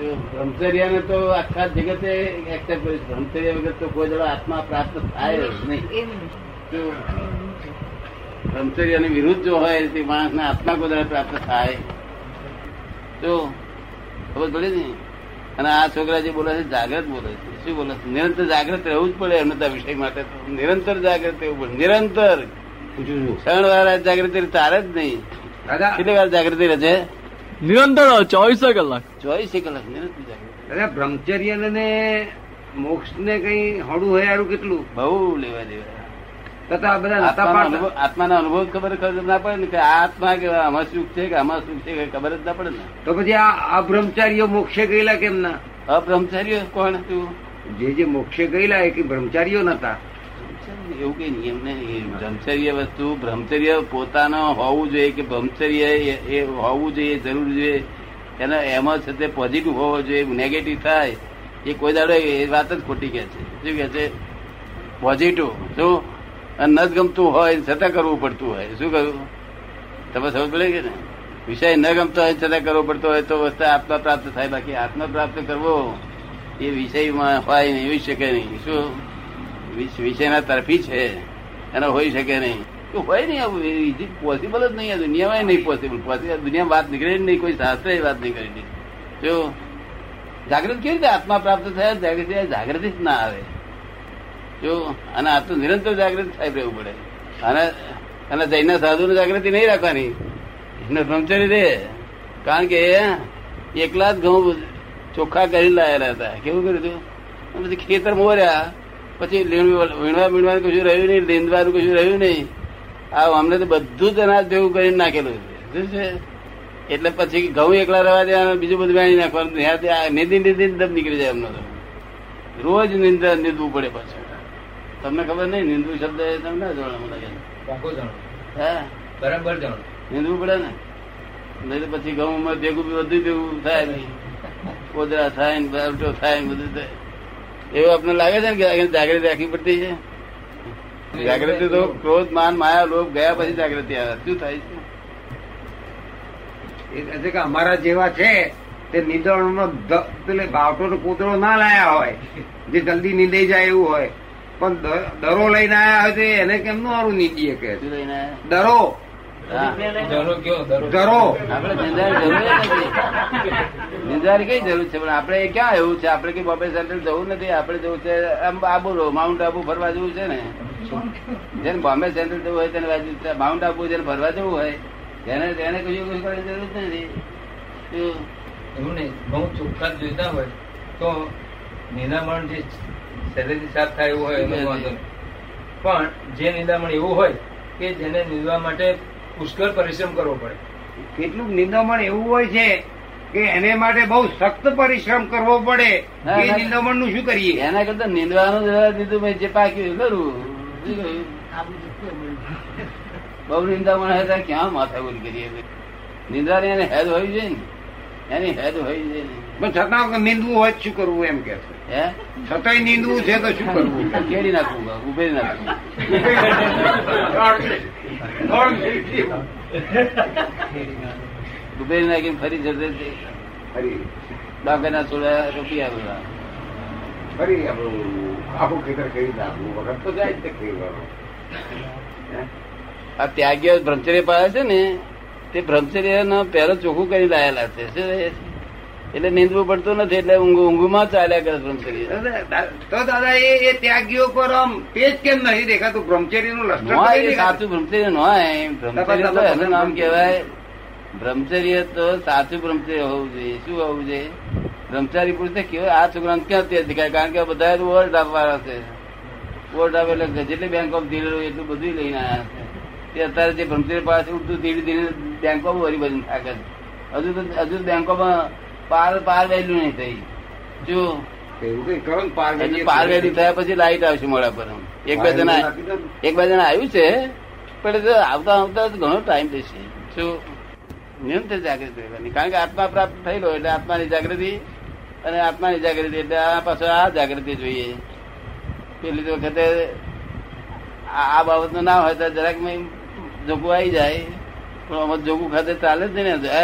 તો બ્રહ્મચર્યને તો આખા જગતે એક્સેપ્ટ કરીશ બ્રહ્મચર્ય વગર તો કોઈ જરા આત્મા પ્રાપ્ત થાય જ નહીં. બ્રહ્મચર્યની વિરુદ્ધ જો હોય તે માણસના આત્મા કોઈ પ્રાપ્ત થાય. તો ખબર પડી ને? અને આ છોકરા જે બોલે છે જાગ્રત બોલે છે. શું બોલે છે? નિરંતર જાગ્રત રહેવું જ પડે એમના વિષય માટે. નિરંતર જાગ્રત રહેવું પડે. નિરંતર. ક્ષણ વાર જાગૃતિ તારે જ નહીં. કેટલી વાર જાગૃતિ રહે છે નિરંતર ચોવીસે કલાક. ચોવીસે કલાક નિરંતર અરે બ્રહ્મચર્ય ને મોક્ષ ને કઈ હળું હયારું કેટલું? બહુ લેવા દેવા તથા બધા નતા અનુભવ ખબર ખબર ના પડે ને કે આત્મા કે આમાં સુખ છે કે આમાં સુખ છે કે ખબર જ ના પડે ને. તો પછી આ અબ્રહ્મચારીઓ મોક્ષે ગયેલા કેમ ના અબ્રહ્મચારીઓ કોણ તું જે જે મોક્ષે ગયેલા એ કે બ્રહ્મચારીઓ નતા. એવું કઈ નિયમ નહીં. બ્રહ્મચર્ય વસ્તુ, બ્રહ્મચર્ય પોતાનો હોવું જોઈએ કે બ્રહ્મચર્ય એ- હોવું જોઈએ, જરૂર જોઈએ. એના એમાં છે તે પોઝિટિવ હોવો જોઈએ નેગેટિવ થાય. એ કોઈ દાડો એ વાત જ ખોટી કે છે. શું કે છે? પોઝિટિવ શું? અને ન ગમતું હોય છતાં કરવું પડતું હોય. શું કરવું તમે સમજ પડે કે ને? વિષય ન ગમતો હોય છતાં કરવો પડતો હોય તો વસ્તુ આત્મા પ્રાપ્ત થાય. બાકી આત્મા પ્રાપ્ત કરવો એ વિષયમાં હોય નહીં એવી શકે નહીં. શું? વિષયના તરફી છે. એનો હોઈ શકે નહીં. હોય નહીં આવું? પોસિબલ જ નહીં દુનિયામાં નહીં પોસિબલ પોસિબલ દુનિયામાં વાત નીકળે જ નહીં, કોઈ શાસ્ત્ર વાત નહીં જો જાગૃત કેવી રીતે આત્મા પ્રાપ્ત થયા? જાગૃતિ જાગૃતિ જ ના આવે. જો, અને આ તો નિરંતર જાગૃતિ સાહેબ રહેવું પડે. અને અને જૈન સાધુ જાગૃતિ નહીં રાખવાની. એને બ્રહ્મચર્ય દે કારણ કે એકલા જ ઘઉં ચોખ્ખા કરી લાયેલા હતા. કેવું કર્યું હતું પછી ખેતર મોર્યા. પછી લીણવા વીણવા વીણવાનું કશું રહ્યું નહીં લીંદવાનું કશું રહ્યું નહીં. આ અમને તો બધું જ અનાજ ભેગું કરીને નાખેલું છે. એટલે પછી ઘઉં એકલા રહેવા દે બીજું બધું વેણી નાખવાનું. નિંદી નિંદી દમ નીકળી જાય એમનો તો. રોજ નિંદા નિંદવું પડે પાછું. તમને ખબર નહીં નિંદવું શબ્દ તમને ના મને લાગે. જાણો? હા? બરાબર જાણો. નિંદવું પડે ને? નહીં તો પછી ઘઉંમાં ભેગું બધું ભેગું થાય નહીં. કોદરા થાય ને થાય ને બધું થાય. એવું આપણને લાગે છે ને કે જાગૃતિ રાખવી પડતી છે? જાગૃતિ તો ક્રોધ માન માયા લોભ ગયા પછી જાગૃતિ આવે. શું થાય છે? એ કે અમારા જેવા છે તે નિંદણનો ધ- પેલે બાવટો નો કૂતરો ના લાયા હોય. જે જલ્દી નીંદાઈ જાય એવું હોય. પણ દરો લઈને આયા હોય તો એને કેમનું સારું નીંદીએ કે? શું લઈને આયા? દરો. નથી. કઈ જરૂર છે? પણ આપણે ક્યાં એવું છે? આપણે કઈ બોમ્બે સેન્ટ્રલ જવું નથી. આપણે જવું છે આમ આબુ માઉન્ટ આબુ ફરવા જવું છે ને. જેને બોમ્બે સેન્ટ્રલ જવું હોય તેને બાજુ માઉન્ટ આબુ જેને ફરવા જવું હોય તેને તેને કશું કશું કરવાની જરૂર જ નથી. શું? એવું નહીં. બહુ ચોખ્ખા જોઈતા હોય તો નિંદામણ જે શરીરથી સાફ થાય એવું હોય એનો વાંધો નહીં. પણ જે નિદામણ એવું હોય કે જેને નિંદવા માટે પુષ્કળ પરિશ્રમ કરવો પડે. કેટલું નિંદામણ એવું હોય છે કે એને માટે બહુ સખ્ત પરિશ્રમ કરવો પડે. એ નિંદામણનું શું કરીએ? એના કરતા નિંદવાનું દીધું મેં જે પાક્યું કરું બહુ નિંદામણ હોય ત્યારે ક્યાં માથા બોલ કરીએ નિંદાની એને હેદ હોવી જોઈએ ને. એની હેદ હોવી જોઈએ ને. પણ છતાં નિંદવું હોય શું કરવું એમ કે છે? હે? છતાંય નિંદવું છે તો શું કરવું? કેડી નાખવું. ઉભેરી નાખવું. ઉભેરી નાખીને ફરી જશે ફરી. ડાકરના છોડા રૂપિયા આવેલા ફરી આપણું આખું ખેતર કરી નાખવું. વખત તો જાય જ ખેડવાનો. આ ત્યાગીઓ બ્રહ્મચર્ય પાડે છે ને તે બ્રહ્મચર્ય નો પહેલો ચોખ્ખું કરી લાયેલા છે? એટલે નીંદવું પડતું નથી એટલે ઊંઘ ઊંઘમાં ચાલ્યા કરે બ્રહ્મચર્ય. તો દાદા એ એ ત્યાગીઓ પર આમ પેજ કેમ નહીં દેખાતું? બ્રહ્મચર્યનું લક્ષણ? સાચું બ્રહ્મચર્ય નોય બ્રહ્મચર્ય તો એનું નામ કહેવાય. બ્રહ્મચર્ય તો સાચું બ્રહ્મચર્ય હોવું જોઈએ. શું હોવું જોઈએ? બ્રહ્મચારી પુરુષ કેવાય આ છોકરાને ક્યાં તે દેખાય કારણ કે બધા વોટ આપવાના છે. વોટ આપે એટલે જેટલી બેંક ઓફ ધીરે એટલું બધું લઈને આવ્યા છે. તે અત્યારે જે બ્રહ્મચર્ય પાસે ઉડતું ધીરે ધીરે બેંકો વરી બધી થાકે હજુ તો હજુ બેંકોમાં પાર પાર વેલ્યુ નહીં થઈ. જો. પાર વેલ્યુ થયા. પછી લાઈટ આવશે મોડા પર એક બે જણા એક બે જણા આવ્યું છે પણ આવતા આવતા ઘણો ટાઈમ થશે. શું નિરંતર જાગૃતિ રહેવાની. કારણ કે આત્મા પ્રાપ્ત થયેલો એટલે આત્માની જાગૃતિ અને આત્માની જાગૃતિ એટલે આ પાછળ આ જાગૃતિ જોઈએ. પેલી તો વખતે આ આ બાબતનું ના હોય તો જરાક મેં જોગું આવી જાય. પણ આમાં જોગું ખાતે ચાલે જ નહીં ને.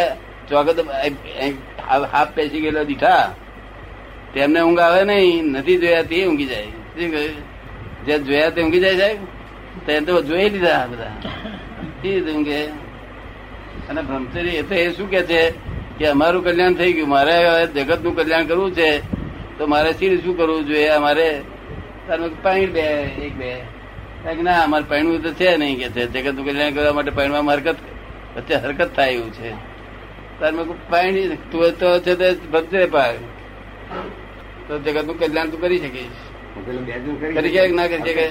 ચોગત હાફ પેસી ગયેલો દીઠા. તેમને ઊંઘ આવે નહીં, નથી જોયા તે ઊંઘી જાય. શું કહ્યું? જે જોયા તે ઊંઘી જાય સાહેબ? તો એ તો જોઈ લીધા બધા. તે જ ઊંઘે? અને બ્રહ્મચર્ય એ તો એ શું કે છે કે અમારું કલ્યાણ થઈ ગયું. મારે જગતનું કલ્યાણ કરવું છે. તો મારે શી શું કરવું જોઈએ? અમારે પાણી બે, એક બે. ના, અમારે પૈણવું તો છે નહીં કે છે. જગતનું કલ્યાણ કરવા માટે પૈણવામાં હરકત વચ્ચે હરકત થાય એવું છે. પાણી તું તો છે તે ભક્તે પાડ તો જગતનું કલ્યાણ તું કરી શકીશ. કરી શકે ના કરી શકે?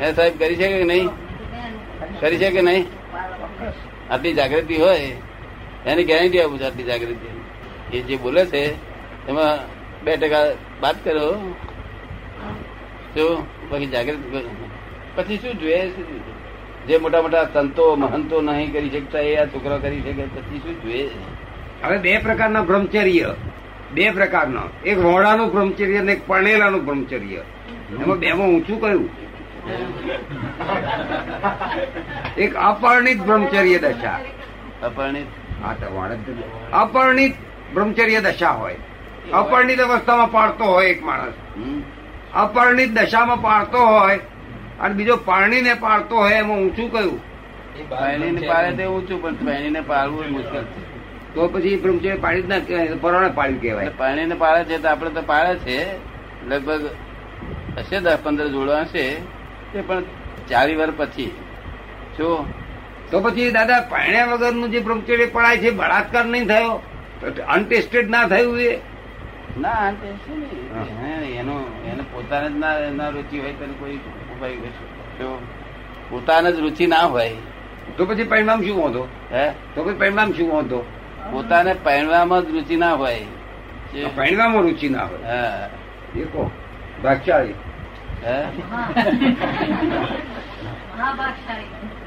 હે સાહેબ કરી શકે કે નહીં? કરી શકે નહીં? આટલી જાગૃતિ હોય એની ગેરંટી આપું છું આટલી જાગૃતિ. એ જે બોલે છે એમાં બે ટકા વાત કરો. જો બાકી જાગૃતિ. પછી શું જોઈએ? શું જોઈએ? જે મોટા મોટા સંતો મહંતો નહીં કરી શકતા એ આ છોકરા કરી શકે પછી શું જોઈએ? હવે બે પ્રકારના બ્રહ્મચર્ય. બે પ્રકારના. એક રોડાનું બ્રહ્મચર્ય અને એક પરણેલાનું બ્રહ્મચર્ય. એમાં બેમાં ઊંચું કયું? એક અપરણિત બ્રહ્મચર્ય દશા. અપરણિત? હા તો અપરણિત બ્રહ્મચર્ય દશા હોય. અપરણિત અવસ્થામાં પાડતો હોય એક માણસ? અપરણિત દશામાં પાડતો હોય અને બીજો પાણીને પાડતો હોય એમાં ઊંચું કયું? પાણીને પાળે તો પાડે તે ઊંચું પણ પાણીને પાડવું એ મુશ્કેલ છે. તો પછી બ્રહ્મચર્ય પાણી જ ના કહેવાય પરણે પાણી કહેવાય. પાણીને પાડે છે તો આપણે તો પાડે છે. લગભગ હશે દસ પંદર જોડવા હશે તે પણ ચારી વાર પછી. જો તો પછી દાદા પાણ્યા વગરનું જે બ્રહ્મચર્ય પડાય છે બળાત્કાર નહીં થયો? અનટેસ્ટેડ ના થયું એ? ના અનટેસ્ટેડ નહીં. એનો એને પોતાને જ ના ના રુચિ હોય તેને કોઈ પોતાને જ રુચિ ના હોય. તો પછી પરિણામ શું વાંધો? હે? તો પછી પરિણામ શું વાંધો? પોતાને પહેરવામાં જ રુચિ ના હોય. પહેરવામાં રુચિ ના હોય. હા. એ કહો. ભાગશાળી. હે?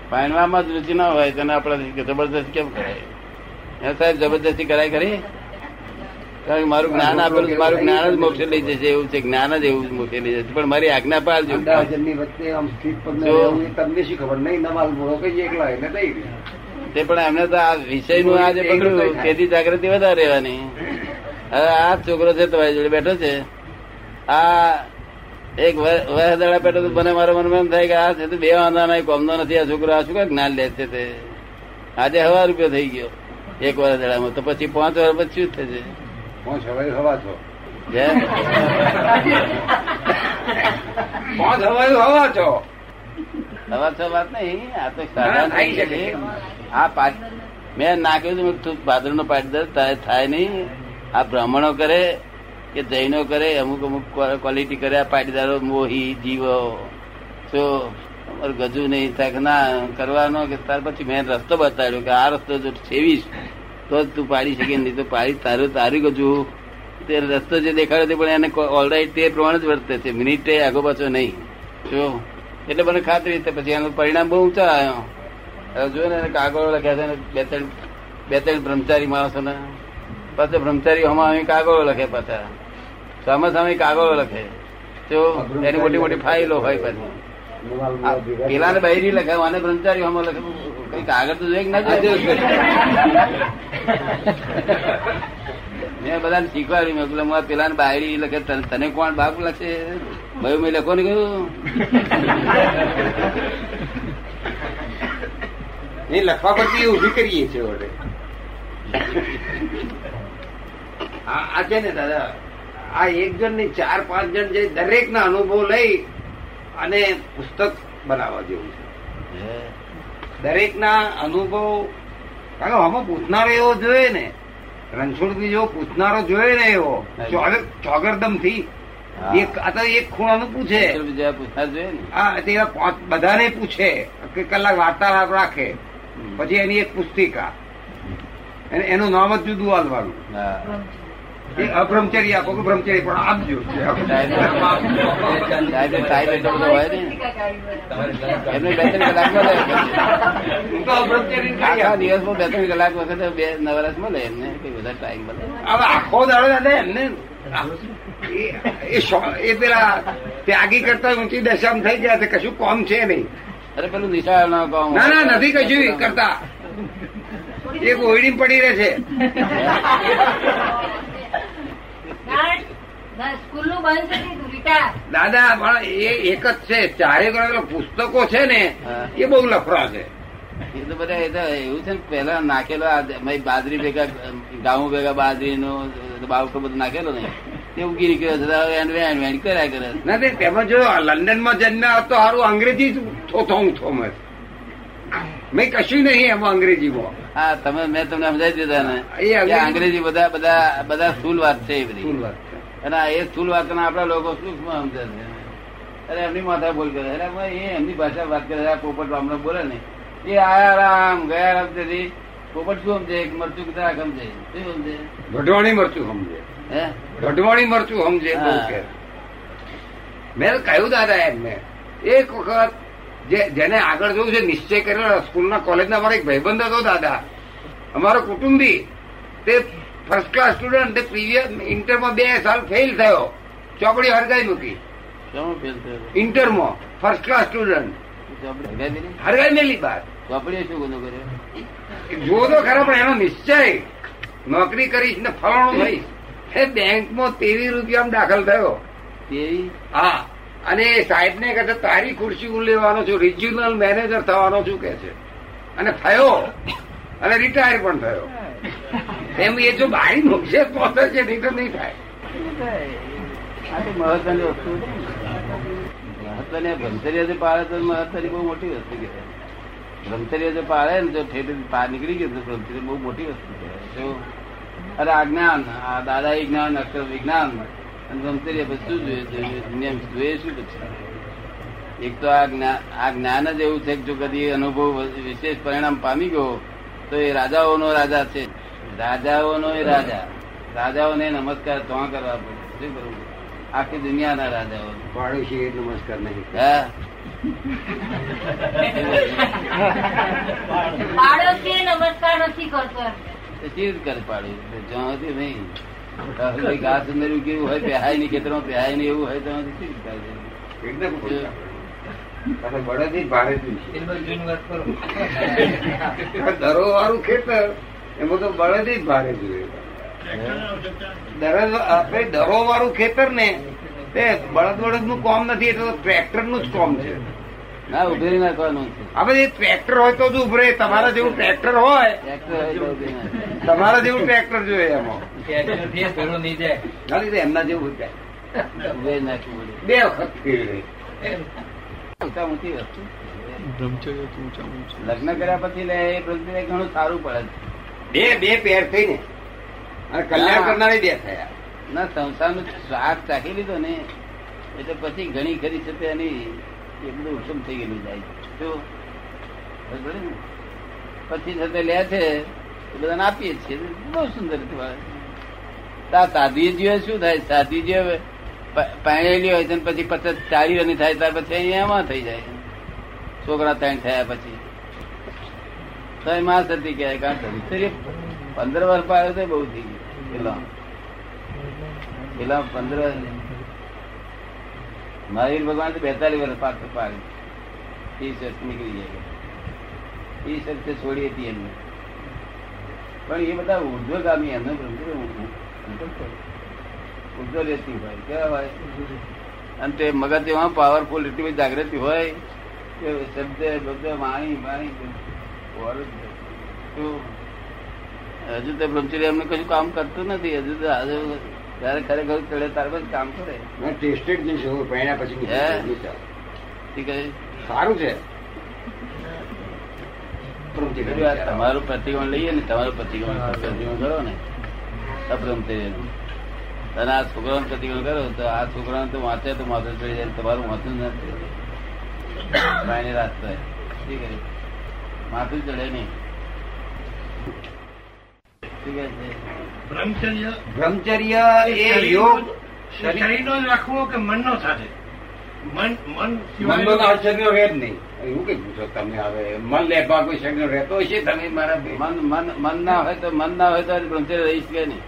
પહેરવામાં જ રુચિ ના હોય તેને આપણે જબરદસ્તી કેમ કરાય? સાહેબ જબરદસ્તી કરાય ખરી? કારણ કે મારું જ્ઞાન આપેલું મારું જ્ઞાન જ મોક્ષે લઈ જશે એવું છે જ્ઞાન જ એવું મોક્ષે લઈ જશે. પણ મારી આજ્ઞા પાડજો અમદાવાદની વચ્ચે આમ સ્થિત તમને શું ખબર? નહીં નમાલ બોલો કઈ એકલા એટલે થઈ તે પણ એમને તો આ વિષયનું આજે પકડ્યું તેથી જાગૃતિ વધારે રહેવાની. હવે આ છોકરો છે તમારી જોડે બેઠો છે. આ એક વહેદાડા બેઠો તો મને મારા મનમાં એમ થાય કે આ છે તો બે વાંધા નહીં કોમનો નથી આ છોકરો આ શું કાંઈ જ્ઞાન લે છે તે. આજે હવા રૂપિયો થઈ ગયો એક વરસદાડામાં તો પછી પાંચ વર્ષ પછી શું થશે? પાંચ હવાઈ હવા છો. હે? હવાઈ હવા છો. હવા છો વાત નહીં આ તો ના, સાધારણ. આ પાટ મેં નાખ્યું કહ્યું તું ભાદર નો પાટીદાર થાય નહીં. આ બ્રાહ્મણો કરે કે જૈનો કરે અમુક અમુક ક્વોલિટી કરે આ પાટીદારો મોહી જીવો. તો અમારું ગજુ નહીં. થાય ના કરવાનો કે ત્યાર પછી મેં રસ્તો બતાવ્યો કે આ રસ્તો જો સેવીશ. તો જ તું પાડી શકે નહીં તો પાડી તારું તારું ગજુ તે રસ્તો જે દેખાડ્યો તે પણ એને ઓલરાઈટ તે પ્રમાણે જ વર્તે છે. મિનિટે આગો પાછો નહીં. જો. એટલે મને ખાતરી છે પછી એનું પરિણામ બહુ ઊંચા આવ્યો. જો ને કાગળો લખ્યા છે ને બે ત્રણ બે ત્રણ બ્રહ્મચારી માણસોને. પાછા બ્રહ્મચારી હમણાં અહીં કાગળો લખે પાછા. સામે સામે કાગળો લખે. તો એની મોટી મોટી ફાઇલો હોય પાછી. નમાલ ને બહેરી ભેગા પેલાને બૈરી લખે અને બ્રહ્મચારી હમણાં લખે કઈ કાગળ તો જોઈ ના મેં બધાને શીખવાડ્યું. મેં પેલા પેલા ને બાયરી લખે તને કોણ બાપ લખશે ભાઈ મેં લખો ને કહ્યું એ લખવા પરથી ઊભી કરીએ છીએ આ આ છે ને દાદા આ એક જણ ને ચાર પાંચ જણ જે દરેક ના અનુભવ લઈ અને પુસ્તક બનાવવા જેવું છે. દરેક ના અનુભવ કારણ કે આમાં પૂછનારો એવો જોઈએ ને રણછોડથી જેવો પૂછનારો જોઈએ ને એવો ચોગરદમથી. એક આ તો એક ખૂણાનું પૂછે. હા તે એવા બધાને પૂછે કલાક વાર્તાલાપ રાખે. પછી એની એક પુસ્તિકા. એનું નામ જ જુદું આલવાનું. હા. એ અબ્રહ્મચર્ય આપો કે બ્રહ્મચર્ય પણ આપજો સાહેબ એટલો બધો હોય ને એમને બે ત્રણ કલાક. દિવસમાં બે ત્રણ કલાક વખતે બે નવરાશ મળે એમને કઈ વધારે ટાઈમ મળે. હવે આખો દાડો દાદા એમને એ- પેલા ત્યાગી કરતા ઊંચી દશામાં થઈ ગયા છે કશું કોમ છે નહીં. અરે પેલું નિશાળ ના કોમ. ના ના નથી કશું કરતા. એક ગોળી પડી રહે છે સ્કૂલનું બંધ કરી દીધું વિચાર દાદા પણ એ એક જ છે. ચારે પુસ્તકો છે ને એ બહુ લફરા છે. એ તો બધા એ તો એવું છે ને પેલા નાખેલો બાજરી ભેગા ગાઉ ભેગા બાજરીનો બાવટો બધું નાખેલો ને તે ઉગી નીકળ્યો છે એન વેણ વેણ કર્યા કરે નથી તેમાં જો લંડનમાં જન્મ્યા હોત તો સારું અંગ્રેજી જ થોથો થોમસ મેં કશું નહીં એમાં અંગ્રેજીમાં. હા તમે મેં તમને સમજાવી દીધા ને એ અંગ્રેજી- અંગ્રેજી બધા બધા બધા સ્થુલ વાત છે એ બધી. વાત છે? અને એ સ્થુલ વાત આપડા લોકો સૂક્ષ્મ સમજે છે. અરે એમની માથા બોલ કરે. અરે એ એમની ભાષા વાત કરે પોપટ રામનો બોલે ને. એ આયા રામ ગયા રામ તેથી પોપટ શું સમજે? મરચું કીધા સમજે? શું સમજે? ગઢવાણી મરચું સમજે. હે? ગઢવાણી મરચું સમજે. મેં કહ્યું દાદા એમને એક વખત જે જેને આગળ જવું છે નિશ્ચય કરેલો સ્કૂલના કોલેજના મારા એક ભાઈબંધ હતો દાદા. અમારો કુટુંબી. તે ફર્સ્ટ ક્લાસ સ્ટુડન્ટ પ્રીવિયસ ઇન્ટરમાં બે સાલ ફેલ થયો. ચોપડી હરગાઈ મૂકી. ઇન્ટરમાં ફર્સ્ટ ક્લાસ સ્ટુડન્ટ? હરગાઈ મેલી? બાર. ચોપડીએ શું ગુનો કર્યો? જો તો ખરા પણ એનો નિશ્ચય. નોકરી કરીશ ને ફલાણું થઈશ. એ બેંકમાં તેવી રૂપિયામાં દાખલ થયો. તેવી? હા. અને સાહેબ ને કહે તારી ખુરશી હું લેવાનો છું રિજિયોનલ મેનેજર થવાનો છું કે છે. અને થયો. અને રિટાયર પણ થયો. એમ એ જો બારી મોક્ષે પહોંચે છે નહીં તો નહીં થાય મહત્વની વસ્તુ મહત્વની આ બ્રહ્મચર્ય જે પાળે તો મહત્વની બહુ મોટી વસ્તુ કહેવાય બ્રહ્મચર્ય જે પાળે ને જો ઠેઠ પાર નીકળી ગયું તો બ્રહ્મચર્ય બહુ મોટી વસ્તુ કહેવાય અરે આ જ્ઞાન આ દાદા જ્ઞાન અક્ષર વિજ્ઞાન અને બ્રહ્મચર્ય બધું જોઈએ જોઈએ દુનિયામાં જોઈએ શું પછી એક તો આ જ્ઞાન આ જ્ઞાન જ એવું છે કે જો કદી અનુભવ વિશેષ પરિણામ પામી ગયો તો એ રાજાઓનો રાજા છે રાજાઓનો એ રાજા. રાજાઓને નમસ્કાર તો કરવા પડે. શું કરવું? આખી દુનિયાના રાજાઓ. પાડોશી નમસ્કાર નહીં હા. પાડોશી નમસ્કાર નથી કરતો. ચીજ કર પાડી જ્યાં નહીં. ભાઈ અંદર કેવું હોય પહેહાય નહીં નહીં એવું હોય તો ચીજ કરે. એકદમ ખોટા. પાછા બળદથી જ ભારે જ છે. એ બધી જૂની વાત કરો. દરો વાળું ખેતર. એમાં તો બળદ જ ભારે જોઈએ. દરદ આપણે દરો વાળું ખેતર ને તે બળદ બળદનું કોમ નથી એટલે ટ્રેક્ટરનું જ કોમ છે. ના ઉભેરી નાખવાનું છે. આ ટ્રેક્ટર હોય તો જ ઉભરે તમારા જેવું ટ્રેક્ટર હોય. તમારા જેવું ટ્રેક્ટર જોઈએ એમાં. ના લીધે એમના જેવું થાય. ઉભેરી બે વખત લગ્ન કર્યા પછી લે એ પ્રત્યે ઘણું સારું પડે. બે બે પેર થઈને. અને કલ્યાણ કરનારી બે થયા. ના સંસારનો શાક ચાખી લીધો ને એટલે પછી ઘણી ખરી છે તેની એ બધું ઉત્તમ થઈ ગયેલું જાય તો? પછી તે લે છે એ બધાને આપીએ છીએ. બહુ સુંદર આ સાધ્વીજીઓ શું થાય? સાધ્વીજીઓ પ- પહેરેલી હોય છે પછી પચાસ ચાલી અને થાય ત્યાર પછી અહીંયા એમાં થઈ જાય. છોકરા ત્રણ થયા પછી. તો માં સતી કહેવાય કે પંદર વર્ષ પાડે તો બહુ થઈ ગયું. પેલા. પેલા પંદર મહાવીર ભગવાન તો બેતાલીસ વર્ષ પાછળ પાડે. ત્રીસ વર્ષ નીકળી જાય ત્રીસ શર્ટ છોડી હતી એમને. પણ એ બધા ઉર્ધ્વગામી એમને ઉર્ધ્વ રહેતી હોય, કેવા હોય? અને તે મગજ એમાં પાવરફુલ એટલી બધી જાગૃતિ હોય કે શબ્દ બધે વાણી વાણી હજુ તો બ્રહ્મચર્ય એમને કશું કામ કરતું નથી. હજુ તો જયારે ખરેખર ચડે તાર પછી કામ કરે. મેં ટેસ્ટેડ નહીં છું પહેણ્યા પછી? ઠીક સારું છે. તમારું પ્રતિક્રમણ લઈએ ને તમારું પ્રતિક્રમણ પ્રતિક્રમણ કરો ને. અબ્રહ્મચર્ય અને આ છોકરાનું પ્રતિક્રમણ કરો તો આ છોકરાને તો વાંચે તો માથું ચડી જાય તમારું માથું નથી. રાત થાય. ઠીક છે માથું ચડે નહીં. બ્રહ્મચર્ય. બ્રહ્મચર્ય એ યોગ શરીરનો જ રાખવો કે મનનો સાથે? મન મન મનનો તો રહે જ નહીં. એવું કઈ પૂછો તમે હવે? મન લેવા કોઈ શરીરનો રહેતો હશે તમે મારા મન મન મન ના હોય તો મન ના હોય તો બ્રહ્મચર્ય રહી શકે નહીં.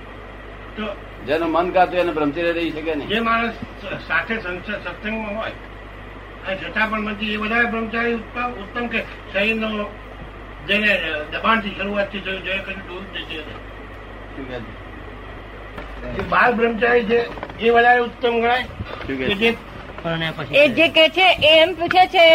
જેનું મન કાતું એને બ્રહ્મચર્ય રહી શકે નહીં. જે માણસ સાથે સત્સંગમાં હોય અને છતાં પણ પછી એ વધારે બ્રહ્મચારી ઉત્તમ ઉત્તમ કે શરીરનો જેને દબાણથી શરૂઆતથી થયું છે એ દૂર જશે? જે બાળ બ્રહ્મચારી છે એ વધારે ઉત્તમ ગણાય એ જે કે છે એ એમ પૂછે છે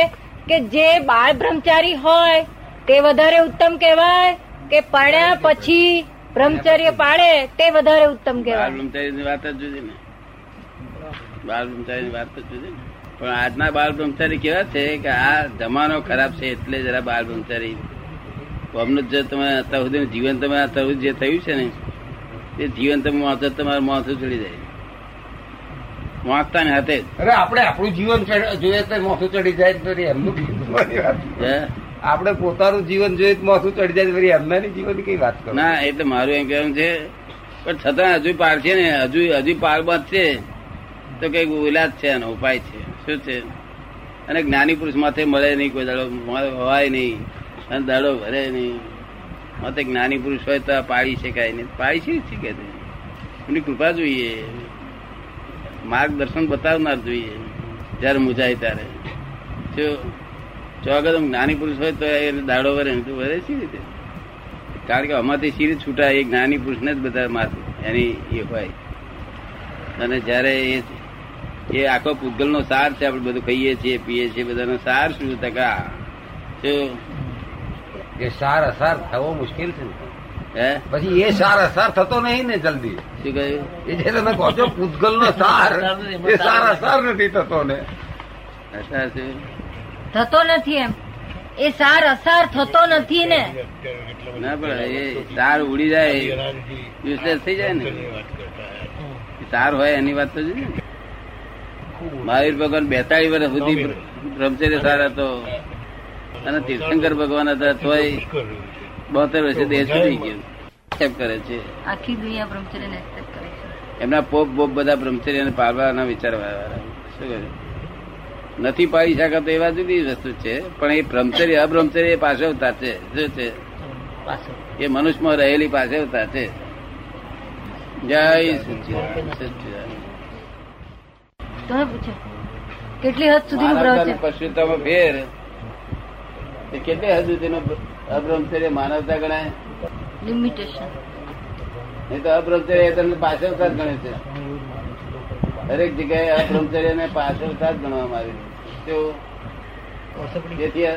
કે જે બાળ બ્રહ્મચારી હોય તે વધારે ઉત્તમ કહેવાય કે પડ્યા પછી બ્રહ્મચર્ય પાડે તે વધારે ઉત્તમ બાળ કહેવાય. વાત જ જુદી ને. બાળ વાત જ ને. પણ આજના બાળ બ્રહ્મચારી કેવા છે કે આ જમાનો ખરાબ છે એટલે જરા બાળ બ્રહ્મચારી અમને જે તમે અત્યાર સુધી જીવન તમે અત્યાર સુધી જે થયું છે ને તે જીવન તમે વાંચો તો તમારું માથું ચડી જાય. વાંચતા ને હાથે અરે આપણે આપણું જીવન જોઈએ તો મોથું ચડી જાય તો એમનું? આપણે પોતાનું જીવન જોઈએ તો મોથું ચડી જાય ફરી એમના જીવન કઈ વાત કરો? ના એટલે મારું એમ કહેવાનું છે પણ છતાં હજુ પાર છે ને હજુ હજુ પાર બાદ છે તો કંઈક ઇલાજ છે એનો ઉપાય છે. શું છે? અને જ્ઞાની પુરુષ માથે મળે નહીં કોઈ દાડો હોય નહીં. અને દાડો ભરે નહીં. એક જ્ઞાની પુરુષ હોય તો આ પાડી શકાય નહીં. પાડી છે કે એની કૃપા જોઈએ. માર્ગદર્શન બતાવનાર જોઈએ. જયારે મુજાય ત્યારે. જો જો અગર જ્ઞાની પુરુષ હોય તો એ દાડો વરે તો વરે શી રીતે? કારણ કે આમાંથી સીરી છૂટાય? એ જ્ઞાની પુરુષને જ બધા માથે. એની એ હોય. અને જયારે એ એ આખો પૂતગલ નો સાર છે, આપણે બધું કહીએ છીએ, પીએ છીએ, બધાનો સાર શું શું એ સાર અસાર થવો મુશ્કેલ છે હે? પછી એ સાર અસાર થતો નહીં ને જલ્દી. શું કહ્યું? એ જે તમે કહો છો પૂતગલ નો સાર એ સાર અસાર નથી થતો ને. થતો નથી એમ. એ સાર અસાર થતો નથી ને. ના પણ એ સાર ઉડી જાય યુઝલેસ થઈ જાય ને. સાર હોય એની વાત તો છે ને. મહાવીર ભગવાન બેતાળી વર્ષ સુધી બ્ર- બ્રહ્મચર્ય સાર હતો અને તીર્થંકર ભગવાન હતા તોય બોતેર વર્ષે દેહ છૂટી ગયો. કરે છે. આખી દુનિયા બ્રહ્મચર્ય ને કરે છે. એમના પોપ બોપ બધા બ્રહ્મચર્ય અને પાળવાના વિચારવા શું કરે? નથી પાડી શકાતો એવા જુદી વસ્તુ છે પણ એ બ્રહ્મચર્ય અબ્રહ્મચર્ય એ પાછળતા છે. શું છે? એ મનુષ્યમાં રહેલી પાછળતા છે. જય. તમે પૂછો. કેટલી હદ સુધી ફેર કેટલી હદ તેનો અબ્રહ્મચર્ય માનવતા ગણાય? લિમિટેશન એ તો અબ્રહ્મચર્ય તમને પાછળતા જ ગણે છે. દરેક જગ્યાએ અબ્રહ્મચર્ય ને પાછળતા જ ગણવામાં આવે છે. તેથી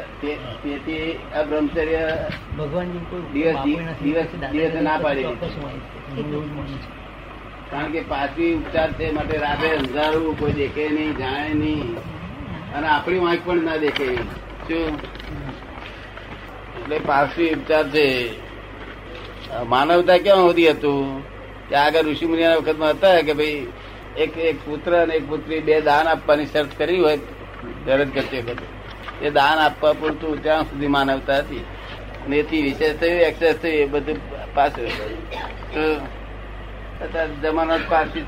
દિવસ દિવસ ના પાડી કારણ કે પાછી ઉપચાર છે માટે રાતે અંધારું કોઈ દેખે નહીં જાણે નહીં. અને આપણી વાંખ પણ ના દેખે. શું? એટલે પારસી ઉપચાર છે માનવતા ક્યાં સુધી હતું? કે આગળ ઋષિ મુનિના વખતમાં હતા કે ભાઈ, એક એક પુત્ર અને એક પુત્રી બે દાન આપવાની શરત કરી હોય દરજ કરતી વખતે. એ દાન આપવા પૂરતું ત્યાં સુધી માનવતા હતી. અને એથી વિશેષ થયું, એક્સેસ થયું, એ બધું પાસે જમાનો જ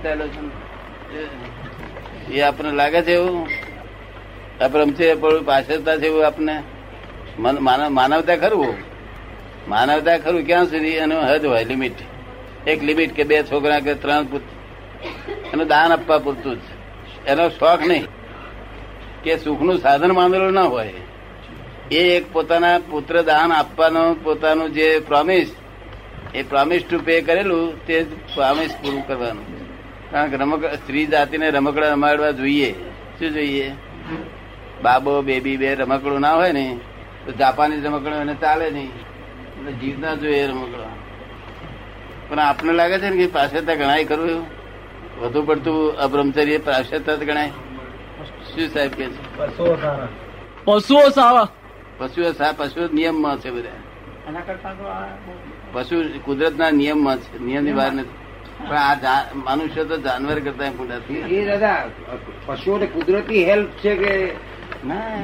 ચાલ્યો છે. એ આપણને લાગે છે એવું? અપરમ છે પણ પાછળતા છે એવું માનવ- માનવતા ખરું? માનવતા ખરું ક્યાં સુધી? એનો હદ હોય, લિમિટ. એક લિમિટ કે બે છોકરા કે ત્રણ પુત્ર એનું દાન આપવા પૂરતું જ. એનો શોખ નહીં. કે સુખનું સાધન માનેલું ના હોય. એ એક પોતાના પુત્ર દાન આપવાનો, પોતાનું જે પ્રોમિસ એ પ્રોમિસ ટુ પે કરેલું, તે પ્રોમિસ પૂરું કરવાનું. કારણ કે રમકડા સ્ત્રી જાતિને રમકડા રમાડવા જોઈએ. શું જોઈએ? બાબો, બેબી બે રમકડું ના હોય ને તો જાપાનીઝ રમકડું એને ચાલે નહીં. એટલે જીત ના જોઈએ રમકડો. પણ આપને લાગે છે ને કે પાશ્ચાત્ય ગણાય કરવું એવું? વધુ પડતું અબ્રહ્મચર્ય પાશ્ચાત્ય જ ગણાય? શું સાહેબ કે છે? પશુઓ સારા. પશુઓ સા પશુ નિયમમાં છે બધા. પશુ કુદરતના નિયમમાં છે નિયમની બહાર નથી. પણ આ જા- મનુષ્ય તો જાનવર કરતા પૂડા એ દાદા પશુઓને કુદરતી હેલ્પ છે કે? ના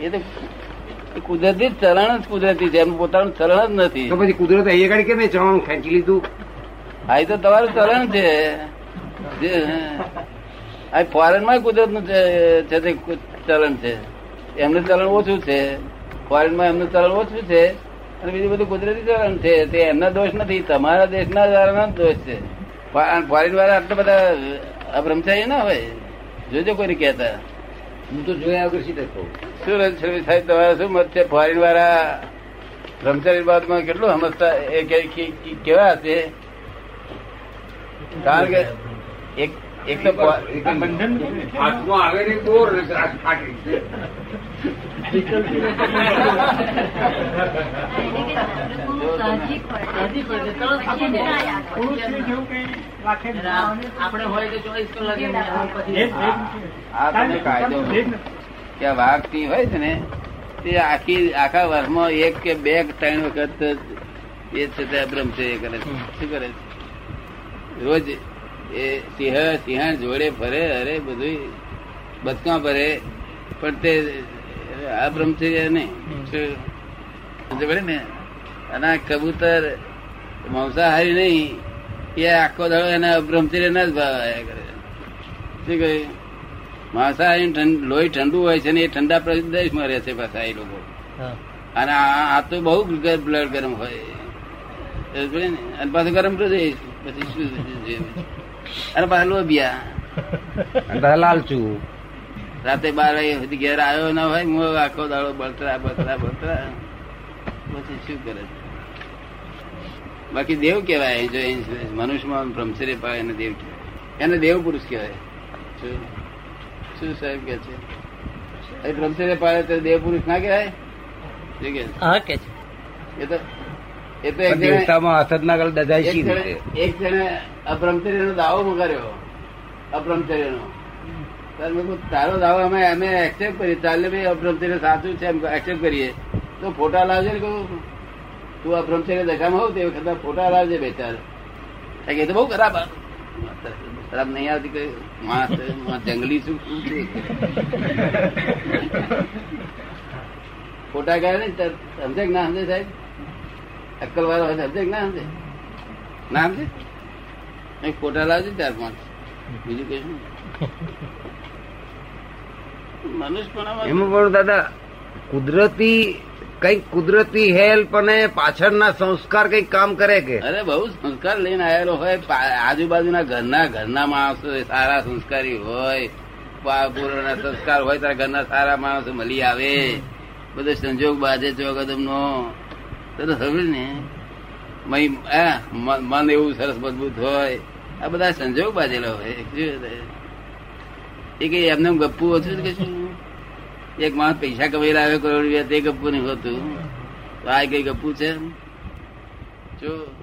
એ તો કુદરતી ચલણ જ કુદરતી છે. એમનું પોતાનું ચલણ જ નથી. તો પછી કુદરત અહીંયા ગાડી કેમ એ ચવાણું ખેંચી લીધું. આ એ તો તમારું ચલણ છે. આ ફોરેનમાં કુદરતનું છે તે ચલણ છે. એમનું ચલણ ઓછું છે. ફોરેનમાં એમનું ચલણ ઓછું છે. અને બીજું બધું કુદરતી ચલણ છે. તે એમના દોષ નથી. તમારા દેશના દ્વારા જ દોષ છે. ફોરેન વાળા આટલા બધા અબ્રહ્મચારી ના હોય? જોજો કોઈને કહેતા. હું તો જોયા વગર સીધે કહું. શું રજછવી સાહેબ તમારા શું મત છે? ફોરેન વાળા બ્રહ્મચારી બાબતમાં કેટલું સમજતા? એ કે- કે- કે- કેવા હશે? કારણ કે એક એક તો હાથમાં આવે ને દોર આપણે હોય તો એમ આ કાયદો કે વાઘ સિંહ હોય છે ને તે આખી આખા વર્ષમાં એક કે બે ત્રણ વખત એ છે તે કરે છે. શું કરે છે? રોજ એ સિંહ સિંહ જોડે ફરે અરે બધું બચકા ભરે પણ તે આ બ્રહ્મચર્ય નહીં? ને અને આ કબૂતર માંસાહારી નહીં એ આખો દાડો એના બ્રહ્મચર્ય ના જ ભાવ આવ્યા કરે શું કહ્યું માંસાહારી લોહી ઠંડુ હોય છે ને એ ઠંડા પ્રદેશમાં રહે છે પાછા એ લોકો. અને આ તો બહુ બ્લડ ગરમ હોય? અને પાછું ગરમ પ્રદેશ પછી શું? અને પાછું લોભિયા લાલચું રાતે બાર વાગે સુધી ઘેર આવ્યો ના હોય હું આખો દાડો બળતરા બળતરા બળતરા. પછી શું કરે બાકી દેવ કહેવાય જો મનુષ્યમાં બ્રહ્મચર્ય પાડે એને દેવ કહેવાય. એને દેવ પુરુષ કહેવાય. શું? શું સાહેબ કે છે? એ બ્રહ્મચર્ય પાડે તો દેવ પુરુષ ના કહેવાય? શું કે એ તો એ તો એક જણે- દેવતામાં ના ગળ એક જણે એક જણે અબ્રહ્મચર્ય નો દાવો કર્યો અબ્રહ્મચર્ય નો તારો દાવો અમે અમે એક્સેપ્ટ કરીએ. ચાલે ભાઈ અભ્રમચર્ય સાચું છે એમ એક્સેપ્ટ કરીએ. તો ફોટા લાવજે ને કહું. તું અભ્રમચર્ય દશામાં હોવ તે વખત ફોટા લાવજે બે ચાર. કારણ કે એ તો બહુ ખરાબ. ખરાબ નહીં આવતી કઈ માણસ જંગલી શું શું? ફોટા ગયા ને સમજે ના સમજે સાહેબ? અક્કલ વાળો હોય સમજે ના સમજે? ના સમજે? ફોટા લાવજે ચાર પાંચ બીજું કઈ શું? એમાં પણ દાદા કુદરતી કંઈક કુદરતી હેલ્પ અને પાછળના સંસ્કાર કંઈક કામ કરે કે? અરે બહુ સંસ્કાર લઈને આવેલો હોય આજુબાજુના ઘરના ઘરના માણસો સારા સંસ્કારી હોય પૂર્વના સંસ્કાર હોય તારા ઘરના સારા માણસો મળી આવે. બધો સંજોગ બાજે ચોગદમ નો? તો સમજ ને મન એવું સરસ મજબૂત હોય. આ બધા સંજોગ બાજેલા હોય છે? એ કઈ એમને એમ ગપ્પુ ઓછું કે શું એક માણસ પૈસા કમાઈ લાવ્યો કરોડ રૂપિયા, તે ગપ્પુ નહીં હોતું. તો આ કઈ ગપ્પુ છે? જો.